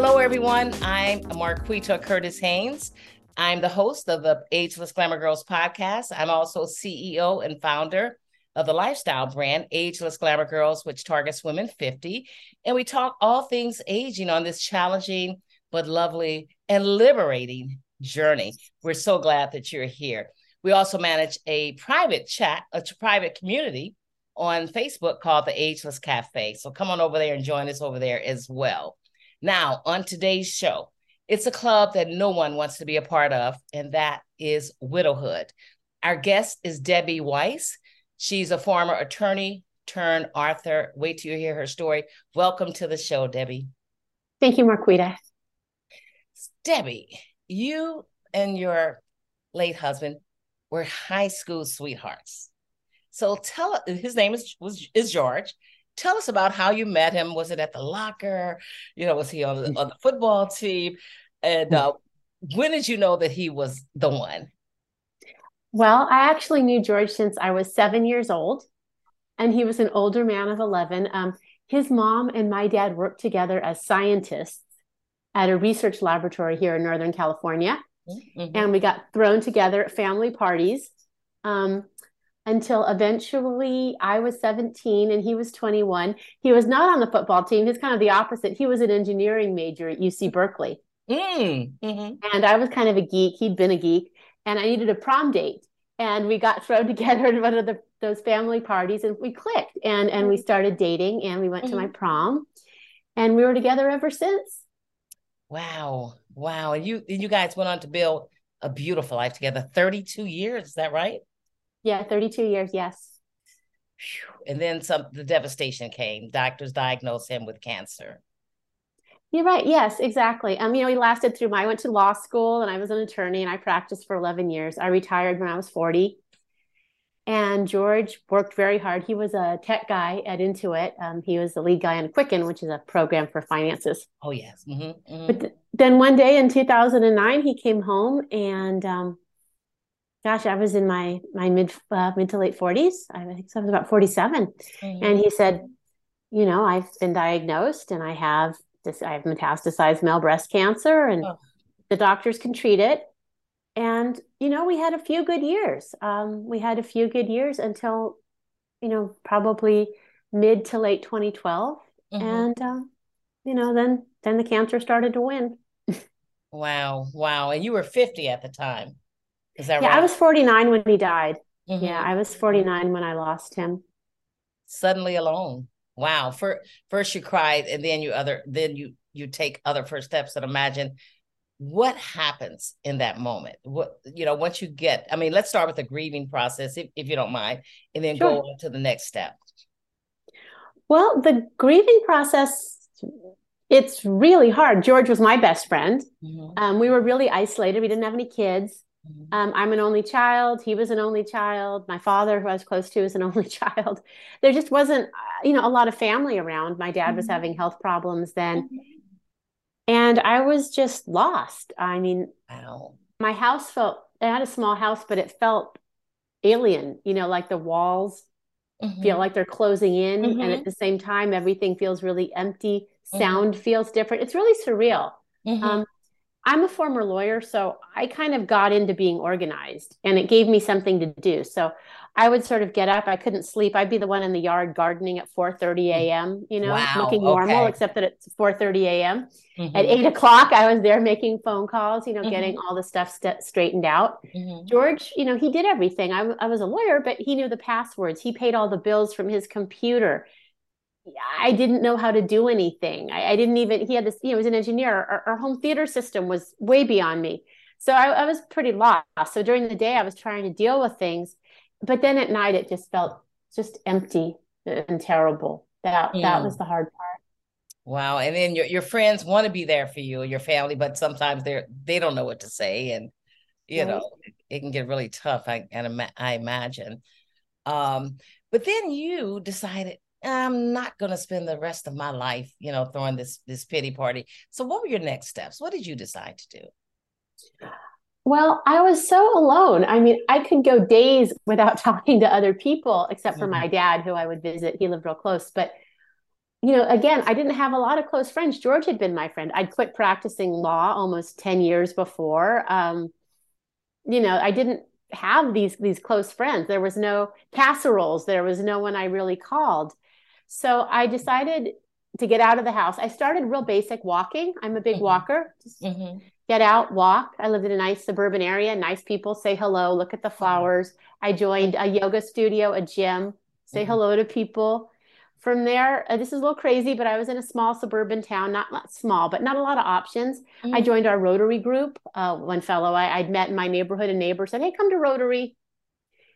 Hello, everyone. I'm Marquita Curtis Haynes. I'm the host of the Ageless Glamour Girls podcast. I'm also CEO and founder of the lifestyle brand Ageless Glamour Girls, which targets women 50. And we talk all things aging on this challenging but lovely and liberating journey. We're so glad that you're here. We also manage a private chat, a private community on Facebook called the Ageless Cafe. So come on over there and join us over there as well. Now, on today's show, it's a club that no one wants to be a part of, and that is widowhood. Our guest is Debbie Weiss. She's a former attorney turned author. Wait till you hear her story. Welcome to the show, Debbie. Thank you, Marquita. Debbie, you and your late husband were high school sweethearts. So tell his name is was is George. Tell us about how you met him. Was it at the locker? You know, was he on the, on the football team? And uh, when did you know that he was the one? Well, I actually knew George since I was seven years old, and he was an older man of 11. Um, his mom and my dad worked together as scientists at a research laboratory here in Northern California. Mm-hmm. And we got thrown together at family parties. Um, until eventually I was 17 and he was 21. He was not on the football team. He's kind of the opposite. He was an engineering major at UC Berkeley. Mm, hmm And I was kind of a geek. He'd been a geek. And I needed a prom date. And we got thrown together at one of the, those family parties and we clicked and, and we mm-hmm. started dating and we went mm-hmm. to my mm-hmm. prom and we were together ever since. Wow. Wow. And you, you guys went on to build a beautiful life together. 32 years. Is that right? Yeah, 32 years, yes. And then some the devastation came. Doctors diagnosed him with cancer. You're right. Yes, exactly. Um, you know, he lasted through my I went to law school and I was an attorney and I practiced for 11 years. I retired when I was 40. And George worked very hard. He was a tech guy at Intuit. Um, he was the lead guy on Quicken, which is a program for finances. Oh, yes. Mm-hmm, mm-hmm. But th- then one day in 2009, he came home and um, gosh, I was in my my mid uh, mid to late 40s. I think so I was about 47. Mm-hmm. And he said, you know, I've been diagnosed and I have this I have metastasized male breast cancer and oh. the doctors can treat it. And you know, we had a few good years. Um, we had a few good years until, you know, probably mid to late 2012. Mm-hmm. And uh, you know, then then the cancer started to win. wow, wow. And you were 50 at the time. Is that yeah, right? I was 49 when he died. Mm-hmm. Yeah, I was 49 when I lost him. Suddenly alone. Wow. For, first you cried and then you other then you you take other first steps and imagine what happens in that moment what you know once you get i mean let's start with the grieving process if, if you don't mind and then sure. go on to the next step well the grieving process it's really hard george was my best friend mm-hmm. um, we were really isolated we didn't have any kids. Um, I'm an only child. He was an only child. My father, who I was close to, is an only child. There just wasn't, uh, you know, a lot of family around. My dad mm-hmm. was having health problems then. Mm-hmm. And I was just lost. I mean, wow. my house felt, I had a small house, but it felt alien, you know, like the walls mm-hmm. feel like they're closing in. And at mm-hmm. the same time, everything feels really empty. Mm-hmm. Sound feels different. It's really surreal. Um, I'm a former lawyer, so I kind of got into being organized and it gave me something to do. So I would sort of get up. I couldn't sleep. I'd be the one in the yard gardening at 4:30 a.m. You know, wow, looking normal, okay. except that it's 4:30 a.m. Mm-hmm. At eight o'clock, I was there making phone calls. You know, mm-hmm. getting all the stuff st- straightened out. Mm-hmm. George, you know, he did everything. I, w- I was a lawyer, but he knew the passwords. He paid all the bills from his computer. I didn't know how to do anything. I, I, didn't even, he had this, you know, he was an engineer. Our, our home theater system was way beyond me. So I, I, was pretty lost. So during the day, I was trying to deal with things. But then at night, it just felt just empty and terrible. That, mm. that was the hard part. Wow. And then your, your friends want to be there for you, your family, but sometimes they're, they don't know what to say. And, you right. know, it, can get really tough. I, and I imagine. Um, but then you decided, I'm not going to spend the rest of my life, you know, throwing this this pity party. So, what were your next steps? What did you decide to do? Well, I was so alone. I mean, I could go days without talking to other people, except for mm-hmm. my dad, who I would visit. He lived real close, but you know, again, I didn't have a lot of close friends. George had been my friend. I'd quit practicing law almost 10 years before. Um, you know, I didn't have these these close friends. There was no casseroles. There was no one I really called. So I decided to get out of the house. I started real basic walking. I'm a big mm-hmm. walker. Mm-hmm. Get out, walk. I lived in a nice suburban area. Nice people say hello, look at the flowers. I joined a yoga studio, a gym, say mm-hmm. hello to people from there, uh, this is a little crazy, but I was in a small suburban town, not, not small, but not a lot of options. Mm-hmm. I joined our Rotary group. Uh, one fellow I, would met in my neighborhood, a neighbor said, Hey, come to Rotary.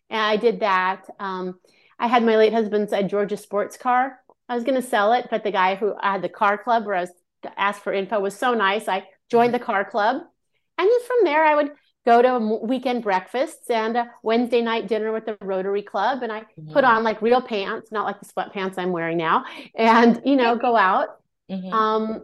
And I did that. Um, I had my late husband's uh, George's sports car. I was going to sell it, but the guy who I had the car club where I was asked for info was so nice. I joined the car club. And then from there, I would go to weekend breakfasts and a Wednesday night dinner with the Rotary Club. And I mm-hmm. put on like real pants, not like the sweatpants I'm wearing now, and, you know, go out. Mm-hmm. Um,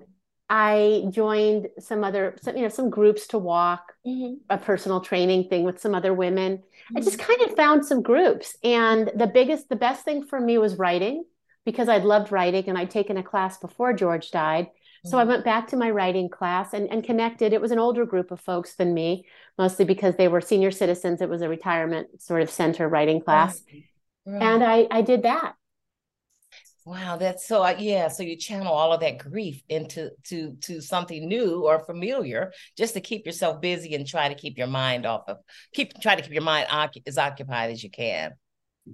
I joined some other, some, you know, some groups to walk, mm-hmm. a personal training thing with some other women. I just mm-hmm. kind of found some groups. And the biggest, the best thing for me was writing because I'd loved writing and I'd taken a class before George died. So I mm-hmm. went back to my writing class and, and connected. It was an older group of folks than me, mostly because they were senior citizens. It was a retirement sort of center writing class. Right. And I, I did that. Wow, that's so uh, yeah. So you channel all of that grief into to to something new or familiar, just to keep yourself busy and try to keep your mind off of keep try to keep your mind as occupied as you can.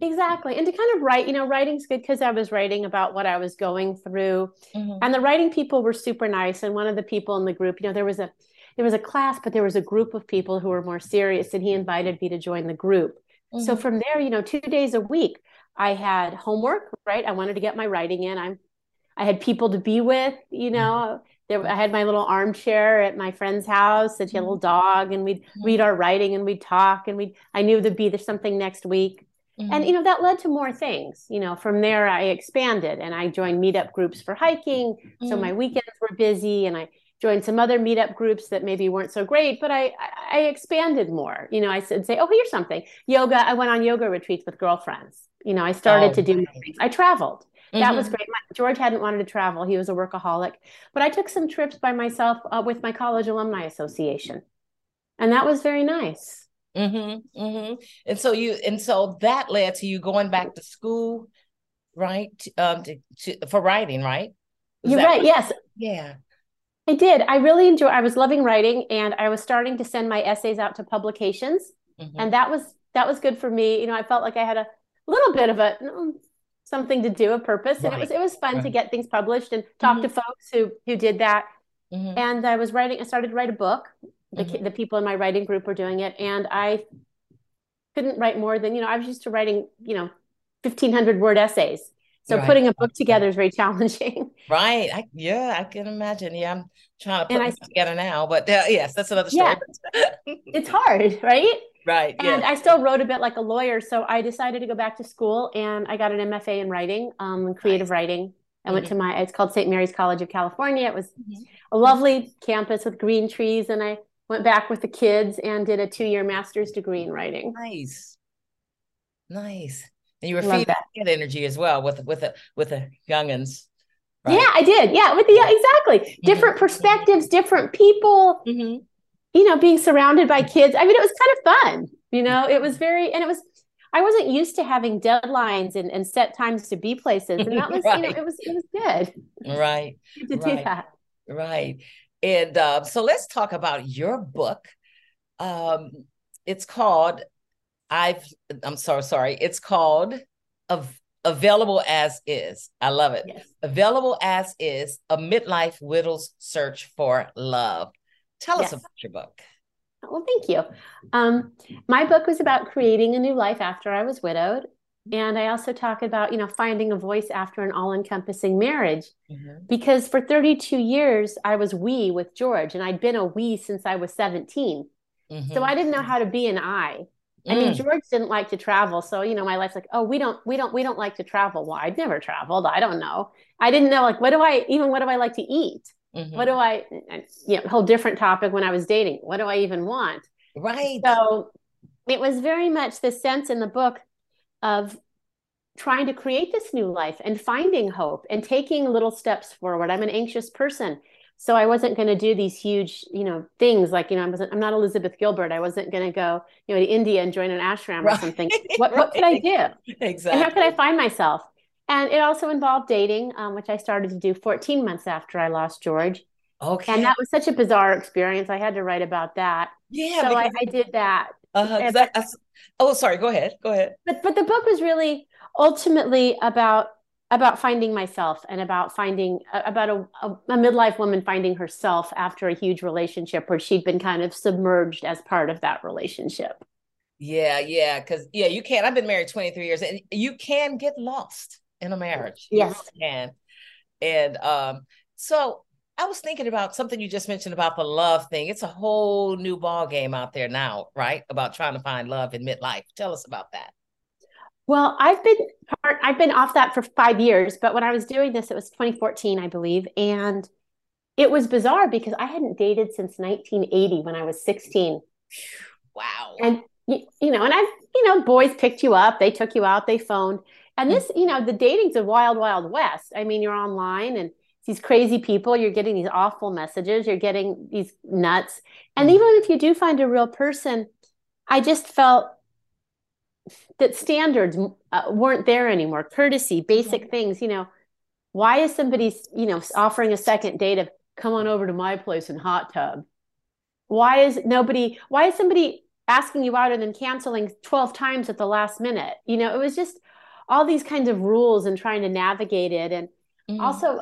Exactly. And to kind of write, you know, writing's good because I was writing about what I was going through. Mm-hmm. And the writing people were super nice. And one of the people in the group, you know, there was a there was a class, but there was a group of people who were more serious, and he invited me to join the group. Mm-hmm. So from there, you know, two days a week, I had homework, right? I wanted to get my writing in. I'm I had people to be with, you know. Mm-hmm. There, I had my little armchair at my friend's house, and she had a little mm-hmm. dog, and we'd mm-hmm. read our writing and we'd talk, and we I knew there'd be there's something next week. Mm-hmm. And you know that led to more things. You know, from there I expanded and I joined meetup groups for hiking. Mm-hmm. So my weekends were busy, and I joined some other meetup groups that maybe weren't so great, but I I expanded more. You know, I said say, oh, here's something yoga. I went on yoga retreats with girlfriends. You know, I started oh, to do things. I traveled. Mm-hmm. That was mm-hmm. great. My, George hadn't wanted to travel; he was a workaholic. But I took some trips by myself uh, with my college alumni association, and that was very nice. Mm-hmm, mm-hmm. And so you and so that led to you going back to school, right? Um, to, to for writing, right? Was You're right. What, yes. Yeah. I did. I really enjoy. I was loving writing, and I was starting to send my essays out to publications, mm-hmm. and that was that was good for me. You know, I felt like I had a little bit of a something to do, a purpose, right. and it was it was fun right. to get things published and talk to mm-hmm. folks who who did that. Mm-hmm. And I was writing. I started to write a book, the, mm-hmm. the people in my writing group were doing it and i couldn't write more than you know i was used to writing you know 1500 word essays so right. putting a book together is very challenging right I, yeah i can imagine yeah i'm trying to put and it I, together now but uh, yes that's another story yeah, it's hard right right and yeah. i still wrote a bit like a lawyer so i decided to go back to school and i got an mfa in writing um creative nice. writing I mm-hmm. went to my, it's called St. Mary's College of California. It was mm-hmm. a lovely campus with green trees. And I went back with the kids and did a two year master's degree in writing. Nice, nice. And you were Love feeding that. energy as well with with the with the youngins. Right? Yeah, I did. Yeah, with the yeah, exactly mm-hmm. different perspectives, different people. Mm-hmm. You know, being surrounded by kids. I mean, it was kind of fun. You know, it was very, and it was. I wasn't used to having deadlines and, and set times to be places, and that was, right. you know, it was it was good. Right. to right. do that. Right. And uh, so let's talk about your book. Um, it's called I've I'm sorry, sorry. It's called of Available as is. I love it. Yes. Available as is a midlife widow's search for love. Tell yes. us about your book. Well, thank you. Um, my book was about creating a new life after I was widowed. And I also talk about, you know, finding a voice after an all encompassing marriage. Mm-hmm. Because for 32 years, I was we with George, and I'd been a we since I was 17. Mm-hmm. So I didn't know how to be an I. I mean, mm. George didn't like to travel, so you know, my life's like, oh, we don't, we don't, we don't like to travel. Well, I'd never traveled. I don't know. I didn't know, like, what do I even? What do I like to eat? Mm-hmm. What do I? You know, whole different topic when I was dating. What do I even want? Right. So it was very much the sense in the book of trying to create this new life and finding hope and taking little steps forward. I'm an anxious person. So I wasn't going to do these huge, you know, things like, you know, I wasn't, I'm not Elizabeth Gilbert. I wasn't going to go, you know, to India and join an ashram right. or something. What, right. what could I do? Exactly. And how could I find myself? And it also involved dating, um, which I started to do 14 months after I lost George. Okay. And that was such a bizarre experience. I had to write about that. Yeah. So I, I, did that. Uh-huh, that oh, sorry. Go ahead. Go ahead. But but the book was really ultimately about about finding myself and about finding about a, a, a, midlife woman finding herself after a huge relationship where she'd been kind of submerged as part of that relationship yeah yeah because yeah you can i've been married 23 years and you can get lost in a marriage. Yes And and um so i was thinking about something you just mentioned about the love thing. It's a whole new ball game out there now right? About trying to find love in midlife. Tell us about that. Well, I've been part, I've been off that for five years, but when I was doing this, it was 2014, I believe, and it was bizarre because I hadn't dated since 1980 when I was 16. Wow. And you, you know, and I've you know, boys picked you up, they took you out, they phoned, and this, you know, the dating's a wild, wild west. I mean, you're online and these crazy people, you're getting these awful messages, you're getting these nuts, and mm-hmm. even if you do find a real person, I just felt that standards uh, weren't there anymore. Courtesy basic things you know. Why is somebody you know offering a second date of come on over to my place and hot tub. Why is nobody why is somebody asking you out and then canceling 12 times at the last minute? You know it was just all these kinds of rules and trying to navigate it and mm-hmm. also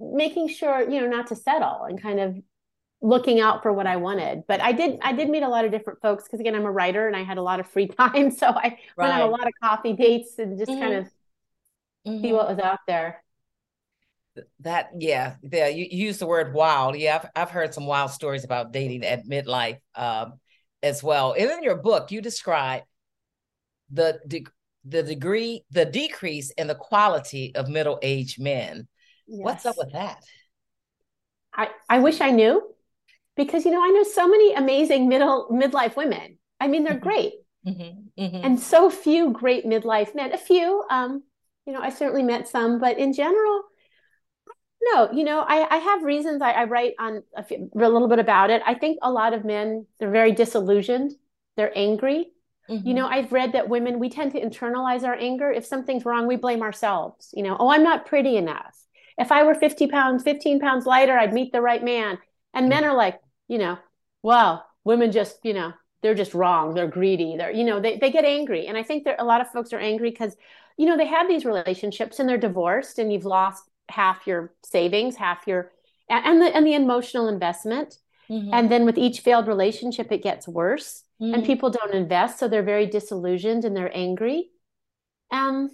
making sure you know not to settle and kind of looking out for what I wanted. But I did I did meet a lot of different folks because again I'm a writer and I had a lot of free time. So I right. went on a lot of coffee dates and just mm-hmm. kind of mm-hmm. see what was out there. That yeah, yeah. You, you use the word wild. Yeah, I've I've heard some wild stories about dating at midlife um, as well. And in your book, you describe the de- the degree, the decrease in the quality of middle aged men. Yes. What's up with that? I, I wish I knew because you know I know so many amazing middle midlife women. I mean, they're mm-hmm. great, mm-hmm. Mm-hmm. and so few great midlife men. A few, um, you know, I certainly met some, but in general, no. You know, I, I have reasons. I, I write on a, few, a, little bit about it. I think a lot of men they're very disillusioned. They're angry. You mm-hmm. know, I've read that women we tend to internalize our anger. If something's wrong, we blame ourselves. You know, oh, I'm not pretty enough. If I were 50 pounds, 15 pounds lighter, I'd meet the right man. And men are like, you know, well, women just, you know, they're just wrong. They're greedy. They're, you know, they, they get angry. And I think that a lot of folks are angry because, you know, they have these relationships and they're divorced and you've lost half your savings, half your, and the, and the emotional investment. Mm-hmm. And then with each failed relationship, it gets worse mm-hmm. and people don't invest. So they're very disillusioned and they're angry. Um,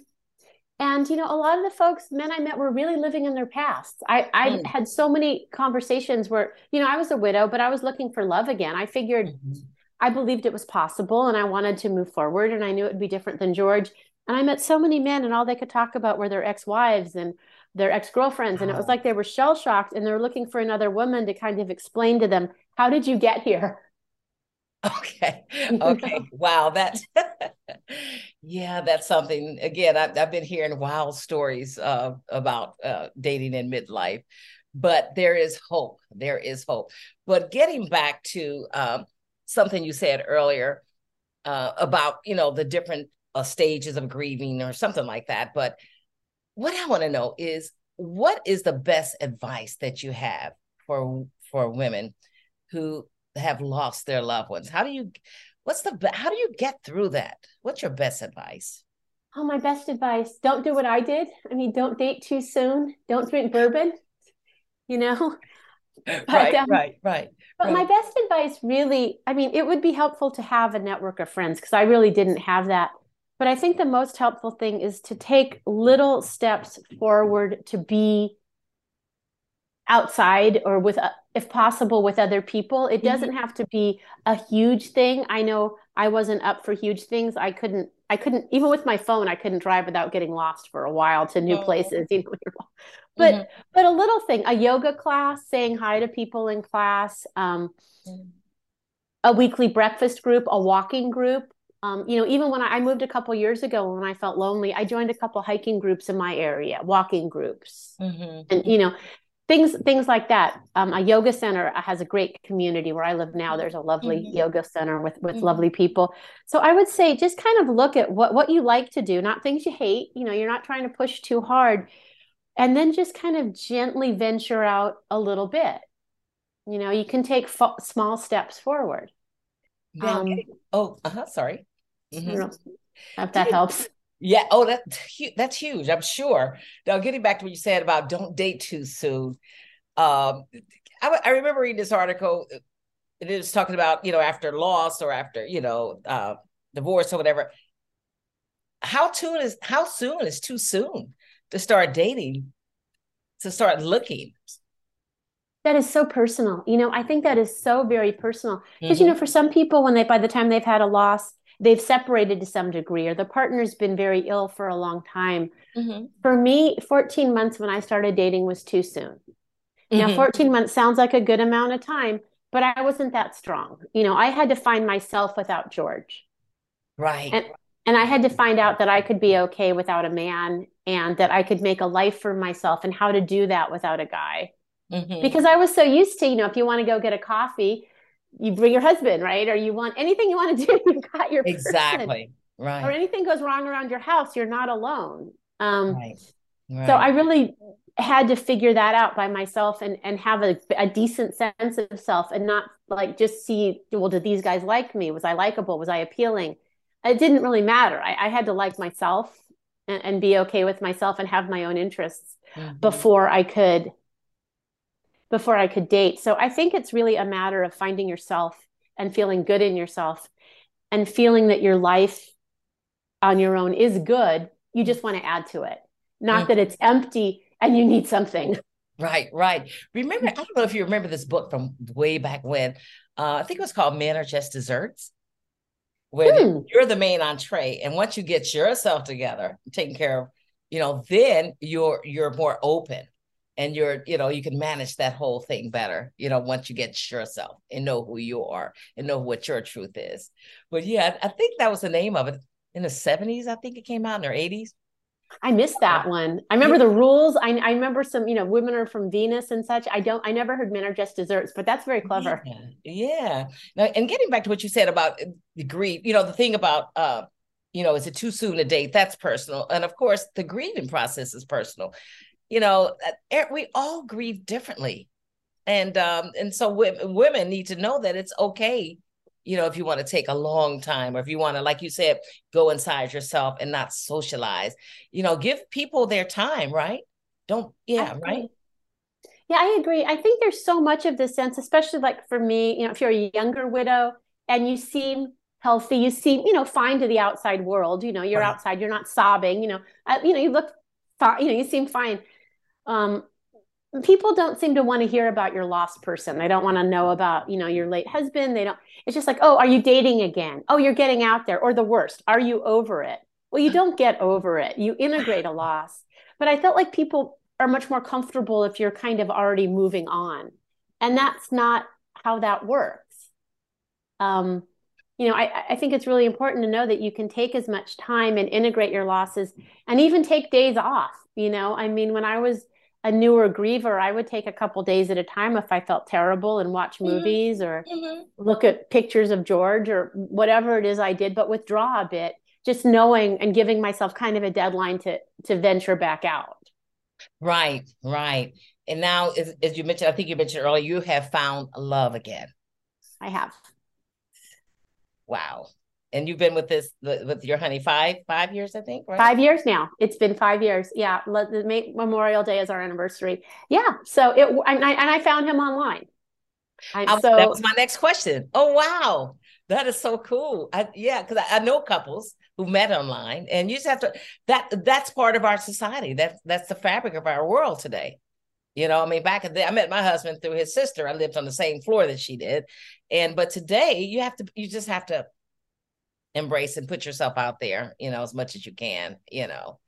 and you know a lot of the folks men i met were really living in their past i i mm. had so many conversations where you know i was a widow but i was looking for love again i figured mm-hmm. i believed it was possible and i wanted to move forward and i knew it would be different than george and i met so many men and all they could talk about were their ex-wives and their ex-girlfriends and it was like they were shell shocked and they're looking for another woman to kind of explain to them how did you get here Okay. Okay. wow. That's yeah. That's something. Again, I've, I've been hearing wild stories uh, about uh, dating in midlife, but there is hope. There is hope. But getting back to um, something you said earlier uh, about you know the different uh, stages of grieving or something like that. But what I want to know is what is the best advice that you have for for women who have lost their loved ones? How do you what's the how do you get through that? What's your best advice? Oh my best advice don't do what i did. I mean don't date too soon. Don't drink bourbon you know? But, right um, right right but right. my best advice really i mean it would be helpful to have a network of friends because i really didn't have that but i think the most helpful thing is to take little steps forward to be outside or with uh, if possible with other people it mm-hmm. doesn't have to be a huge thing i know i wasn't up for huge things i couldn't i couldn't even with my phone i couldn't drive without getting lost for a while to new oh. places you know but mm-hmm. but a little thing a yoga class saying hi to people in class um, mm-hmm. a weekly breakfast group a walking group Um, you know, even when I, I, moved a couple years ago, when I felt lonely, I joined a couple hiking groups in my area, walking groups, mm-hmm. and you know, things things like that. Um, a yoga center has a great community where I live now. There's a lovely mm-hmm. yoga center with with mm-hmm. lovely people. So I would say just kind of look at what what you like to do, not things you hate. You know, you're not trying to push too hard, and then just kind of gently venture out a little bit. You know, you can take f- small steps forward. Yeah. Um, oh, uh-huh, sorry. Mm-hmm. if that helps. Yeah. Oh, that that's huge. I'm sure. Now, getting back to what you said about don't date too soon. Um, I, I remember reading this article. And it was talking about you know after loss or after you know uh, divorce or whatever. How soon is how soon is too soon to start dating, to start looking? That is so personal. You know, I think that is so very personal because mm-hmm. you know for some people when they by the time they've had a loss they've separated to some degree or the partner's been very ill for a long time mm-hmm. for me 14 months when i started dating was too soon mm-hmm. now 14 months sounds like a good amount of time but i wasn't that strong you know i had to find myself without george right and, and i had to find out that i could be okay without a man and that i could make a life for myself and how to do that without a guy mm-hmm. because i was so used to you know if you want to go get a coffee you bring your husband, right? Or you want anything you want to do, you've got your exactly person. right. Or anything goes wrong around your house, you're not alone. Um, right. Right. So I really had to figure that out by myself and and have a, a decent sense of self and not like just see well did these guys like me was i likable was i appealing it didn't really matter i, I had to like myself and, and, be okay with myself and have my own interests mm-hmm. before i could before I could date. So I think it's really a matter of finding yourself and feeling good in yourself and feeling that your life on your own is good. You just want to add to it, not mm-hmm. that it's empty and you need something. Right, right. Remember, I don't know if you remember this book from way back when. Uh, I think it was called Men Are Just Desserts, where hmm. you're the main entree. And once you get yourself together, taking care of, you know, then you're you're more open and you're you know you can manage that whole thing better you know once you get yourself and know who you are and know what your truth is but yeah i think that was the name of it in the 70s i think it came out in the 80s I missed that one. I remember the rules. I, I remember some, you know, women are from Venus and such. I don't, I never heard men are just desserts, but that's very clever. Yeah. yeah. Now, and getting back to what you said about the grief, you know, the thing about, uh, you know, is it too soon to date? That's personal. And of course, the grieving process is personal you know uh, eh, we all grieve differently. And um and so w- women need to know that it's okay you know if you want to take a long time or if you want to like you said go inside yourself and not socialize. You know give people their time right? Don't yeah right? Yeah i agree. I think there's so much of this sense especially like for me you know if you're a younger widow and you seem healthy you seem you know fine to the outside world you know you're right. outside you're not sobbing you know I, you know you look fine you know you seem fine um, people don't seem to want to hear about your lost person. They don't want to know about, you know, your late husband. They don't, it's just like, oh, are you dating again? Oh, you're getting out there. Or the worst, are you over it? Well, you don't get over it. You integrate a loss. But I felt like people are much more comfortable if you're kind of already moving on. And that's not how that works. Um, you know, I, I think it's really important to know that you can take as much time and integrate your losses and even take days off. You know, I mean, when I was a newer griever, I would take a couple days at a time if I felt terrible and watch mm-hmm. movies or mm-hmm. look at pictures of George or whatever it is I did, but withdraw a bit, just knowing and giving myself kind of a deadline to to venture back out. Right, right. And now, as, as you mentioned, I think you mentioned earlier, you have found love again. I have. Wow and you've been with this with your honey five five years i think right? Five years now. It's been five years. Yeah. Memorial day is our anniversary. Yeah. So it and i, and I found him online. I, so that was my next question. Oh wow. That is so cool. I, yeah because I, I, know couples who met online and you just have to that that's part of our society. That's that's the fabric of our world today. You know, I mean, back in the I met my husband through his sister. I lived on the same floor that she did. And but today you have to you just have to embrace and put yourself out there, you know, as much as you can, you know.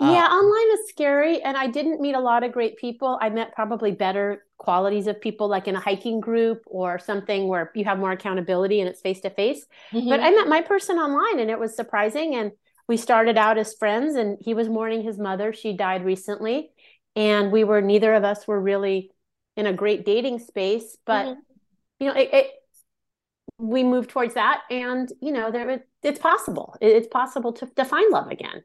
Uh, yeah, online is scary. And I didn't meet a lot of great people. I met probably better qualities of people, like in a hiking group or something where you have more accountability and it's face to face. But I met my person online and it was surprising. And we started out as friends, and he was mourning his mother. She died recently. And we were, neither of us were really in a great dating space. But, mm-hmm. you know, it, it we move towards that and you know there it's possible. It's possible to, to find love again.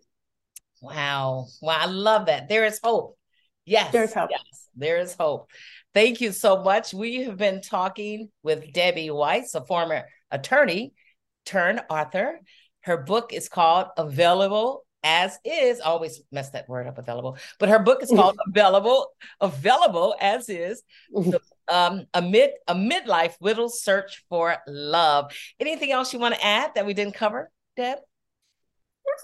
Wow. Wow. I love that. There is hope. Yes. There's hope. Yes there is hope. Thank you so much. We have been talking with debbie weiss a former attorney turned author. Her book is called available as is always mess that word up available but her book is called available available as is the um, a mid a midlife widow's search for love. Anything else you want to add that we didn't cover, Deb?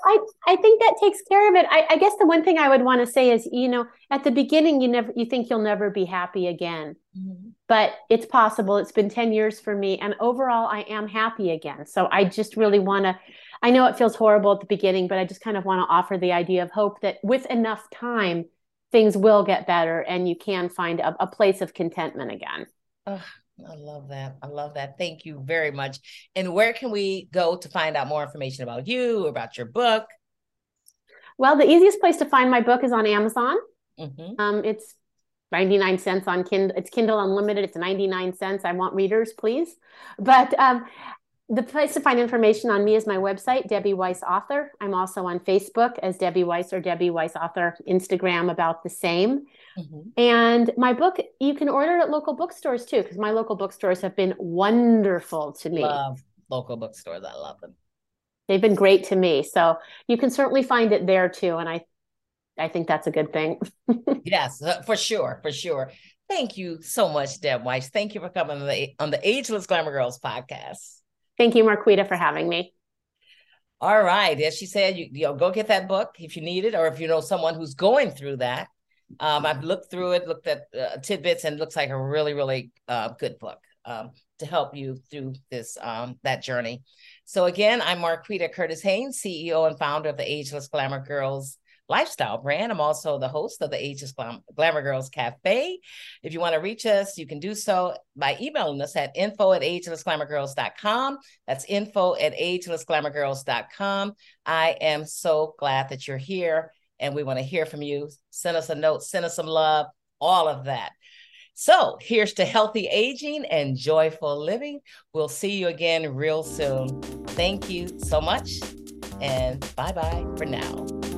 I, I think that takes care of it. I, I guess the one thing I would want to say is, you know, at the beginning, you never you think you'll never be happy again, mm-hmm. but it's possible. It's been ten years for me, and overall, I am happy again. So I just really want to. I know it feels horrible at the beginning, but I just kind of want to offer the idea of hope that with enough time, things will get better and you can find a, a place of contentment again. Oh, I love that. I love that. Thank you very much. And where can we go to find out more information about you, about your book? Well, the easiest place to find my book is on Amazon. Mm-hmm. Um, it's 99 cents on Kindle. It's Kindle Unlimited. It's 99 cents. I want readers, please. But um, the place to find information on me is my website, Debbie Weiss Author. I'm also on Facebook as Debbie Weiss or Debbie Weiss Author, Instagram about the same. Mm-hmm. And my book, you can order it at local bookstores too, because my local bookstores have been wonderful to me. Love local bookstores. I love them. They've been great to me. So you can certainly find it there too. And I I think that's a good thing. yes, uh, for sure, for sure. Thank you so much, Deb Weiss. Thank you for coming on the on the Ageless Glamour Girls podcast. Thank you, Marquita, for having me. All right. As she said, you, you know, go get that book if you need it, or if you know someone who's going through that. Um, I've looked through it, looked at uh, tidbits, and it looks like a really, really uh, good book um, to help you through this um, that journey. So again, I'm Marquita Curtis Haynes, CEO and founder of the Ageless Glamour Girls lifestyle brand. I'm also the host of the Ageless Glam- Glamour Girls Cafe. If you want to reach us, you can do so by emailing us at info at agelessglamourgirls.com. That's info at agelessglamourgirls.com. I am so glad that you're here and we want to hear from you. Send us a note, send us some love, all of that. So here's to healthy aging and joyful living. We'll see you again real soon. Thank you so much, and bye bye for now.